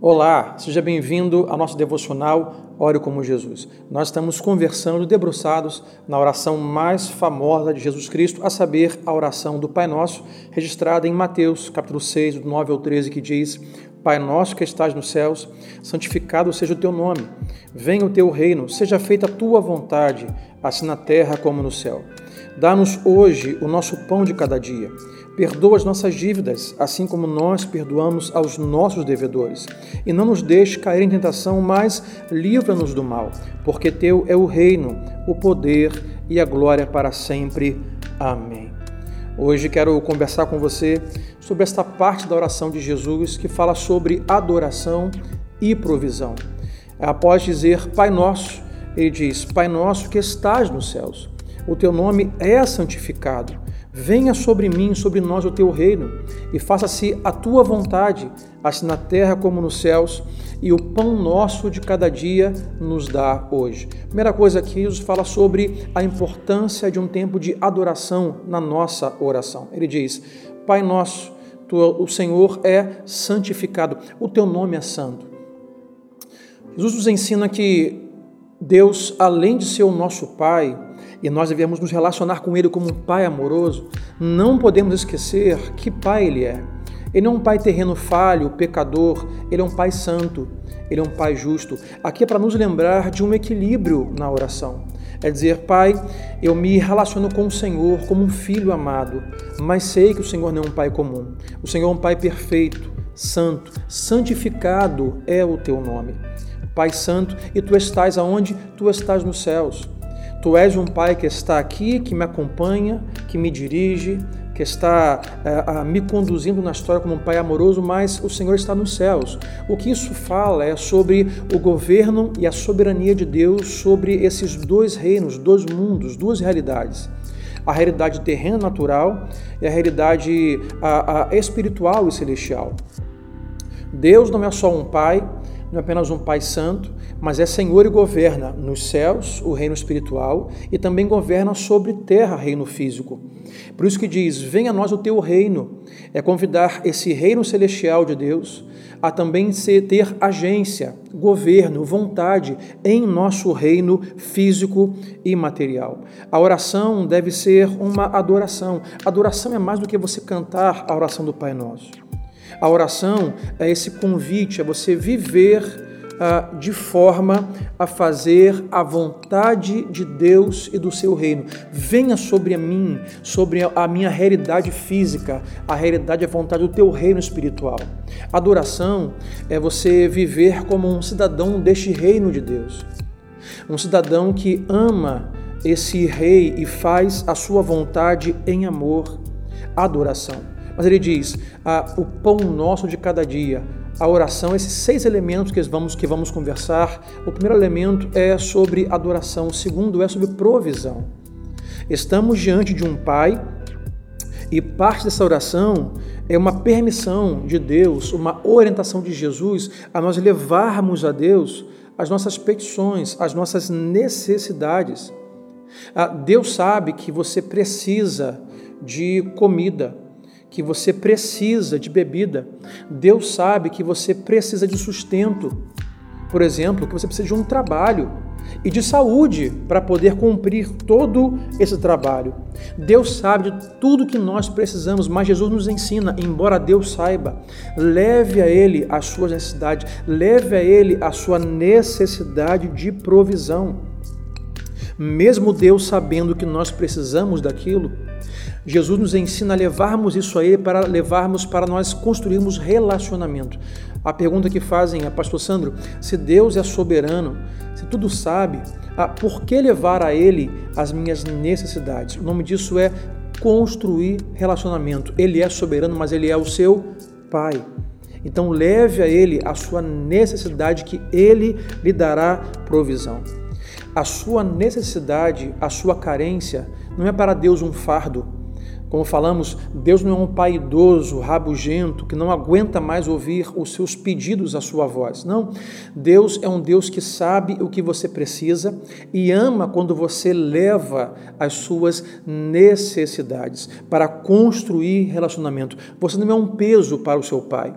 Olá, seja bem-vindo ao nosso devocional Ore como Jesus. Nós estamos conversando, debruçados na oração mais famosa de Jesus Cristo, a saber, a oração do Pai Nosso, registrada em Mateus, capítulo 6, do 9 ao 13, que diz: Pai nosso que estás nos céus, santificado seja o teu nome. Venha o teu reino, seja feita a tua vontade, assim na terra como no céu. Dá-nos hoje o nosso pão de cada dia Perdoa as nossas dívidas, assim como nós perdoamos aos nossos devedores. E não nos deixe cair em tentação, mas livra-nos do mal, porque teu é o reino, o poder e a glória para sempre. Amém. Hoje quero conversar com você sobre esta parte da oração de Jesus que fala sobre adoração e provisão. Após dizer Pai Nosso, ele diz: Pai Nosso que estás nos céus, o teu nome é santificado Venha sobre mim, sobre nós o teu reino, e faça-se a tua vontade, assim na terra como nos céus, e o pão nosso de cada dia nos dá hoje. Primeira coisa aqui, Jesus fala sobre a importância de um tempo de adoração na nossa oração. Ele diz: Pai nosso, tu, o Senhor é santificado, o teu nome é santo. Jesus nos ensina que Deus, além de ser o nosso Pai, e nós devemos nos relacionar com Ele como um Pai amoroso, não podemos esquecer que Pai Ele é. Ele não é um Pai terreno falho, pecador, Ele é um Pai santo, Ele é um Pai justo. Aqui é para nos lembrar de um equilíbrio na oração. É dizer, Pai, eu me relaciono com o Senhor como um filho amado, mas sei que o Senhor não é um Pai comum. O Senhor é um Pai perfeito, santo, santificado é o teu nome. Pai Santo, e tu estás aonde? Tu estás nos céus. Tu és um Pai que está aqui, que me acompanha, que me dirige, que está é, me conduzindo na história como um Pai amoroso, mas o Senhor está nos céus. O que isso fala é sobre o governo e a soberania de Deus sobre esses dois reinos, dois mundos, duas realidades. A realidade terrena natural e a realidade a, a espiritual e celestial. Deus não é só um Pai, não é apenas um Pai Santo, mas é Senhor e governa nos céus, o reino espiritual, e também governa sobre terra, reino físico. Por isso que diz: Venha a nós o teu reino. É convidar esse reino celestial de Deus a também ter agência, governo, vontade em nosso reino físico e material. A oração deve ser uma adoração. Adoração é mais do que você cantar a oração do Pai Nosso. A oração é esse convite a você viver uh, de forma a fazer a vontade de Deus e do seu reino. Venha sobre mim, sobre a minha realidade física, a realidade e a vontade do teu reino espiritual. Adoração é você viver como um cidadão deste reino de Deus. Um cidadão que ama esse rei e faz a sua vontade em amor. Adoração. Mas ele diz: ah, o pão nosso de cada dia, a oração, esses seis elementos que vamos, que vamos conversar. O primeiro elemento é sobre adoração, o segundo é sobre provisão. Estamos diante de um Pai e parte dessa oração é uma permissão de Deus, uma orientação de Jesus a nós levarmos a Deus as nossas petições, as nossas necessidades. Ah, Deus sabe que você precisa de comida, que você precisa de bebida. Deus sabe que você precisa de sustento. Por exemplo, que você precisa de um trabalho e de saúde para poder cumprir todo esse trabalho. Deus sabe de tudo que nós precisamos, mas Jesus nos ensina, embora Deus saiba, leve a Ele as suas necessidades, leve a Ele a sua necessidade de provisão. Mesmo Deus sabendo que nós precisamos daquilo, Jesus nos ensina a levarmos isso a Ele para levarmos para nós construirmos relacionamento. A pergunta que fazem é, Pastor Sandro, se Deus é soberano, se tudo sabe, ah, por que levar a Ele as minhas necessidades? O nome disso é construir relacionamento. Ele é soberano, mas Ele é o seu Pai. Então leve a Ele a sua necessidade, que Ele lhe dará provisão. A sua necessidade, a sua carência, não é para Deus um fardo, Como falamos, Deus não é um pai idoso, rabugento, que não aguenta mais ouvir os seus pedidos à sua voz. Não. Deus é um Deus que sabe o que você precisa e ama quando você leva as suas necessidades para construir relacionamento. Você não é um peso para o seu pai.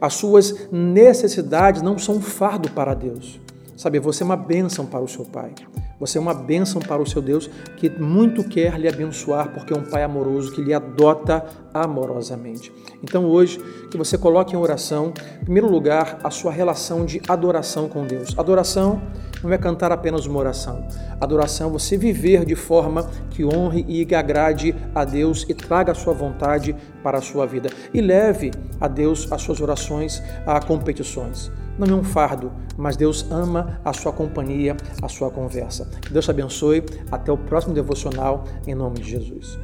As suas necessidades não são um fardo para Deus. Sabe, você é uma bênção para o seu pai. Você é uma bênção para o seu Deus que muito quer lhe abençoar, porque é um Pai amoroso que lhe adota amorosamente. Então hoje, que você coloque em oração, em primeiro lugar, a sua relação de adoração com Deus. Adoração não é cantar apenas uma oração. Adoração é você viver de forma que honre e agrade a Deus e traga a sua vontade para a sua vida. E leve a Deus as suas orações a competições não é um fardo, mas Deus ama a sua companhia, a sua conversa. Que Deus te abençoe. Até o próximo devocional, em nome de Jesus.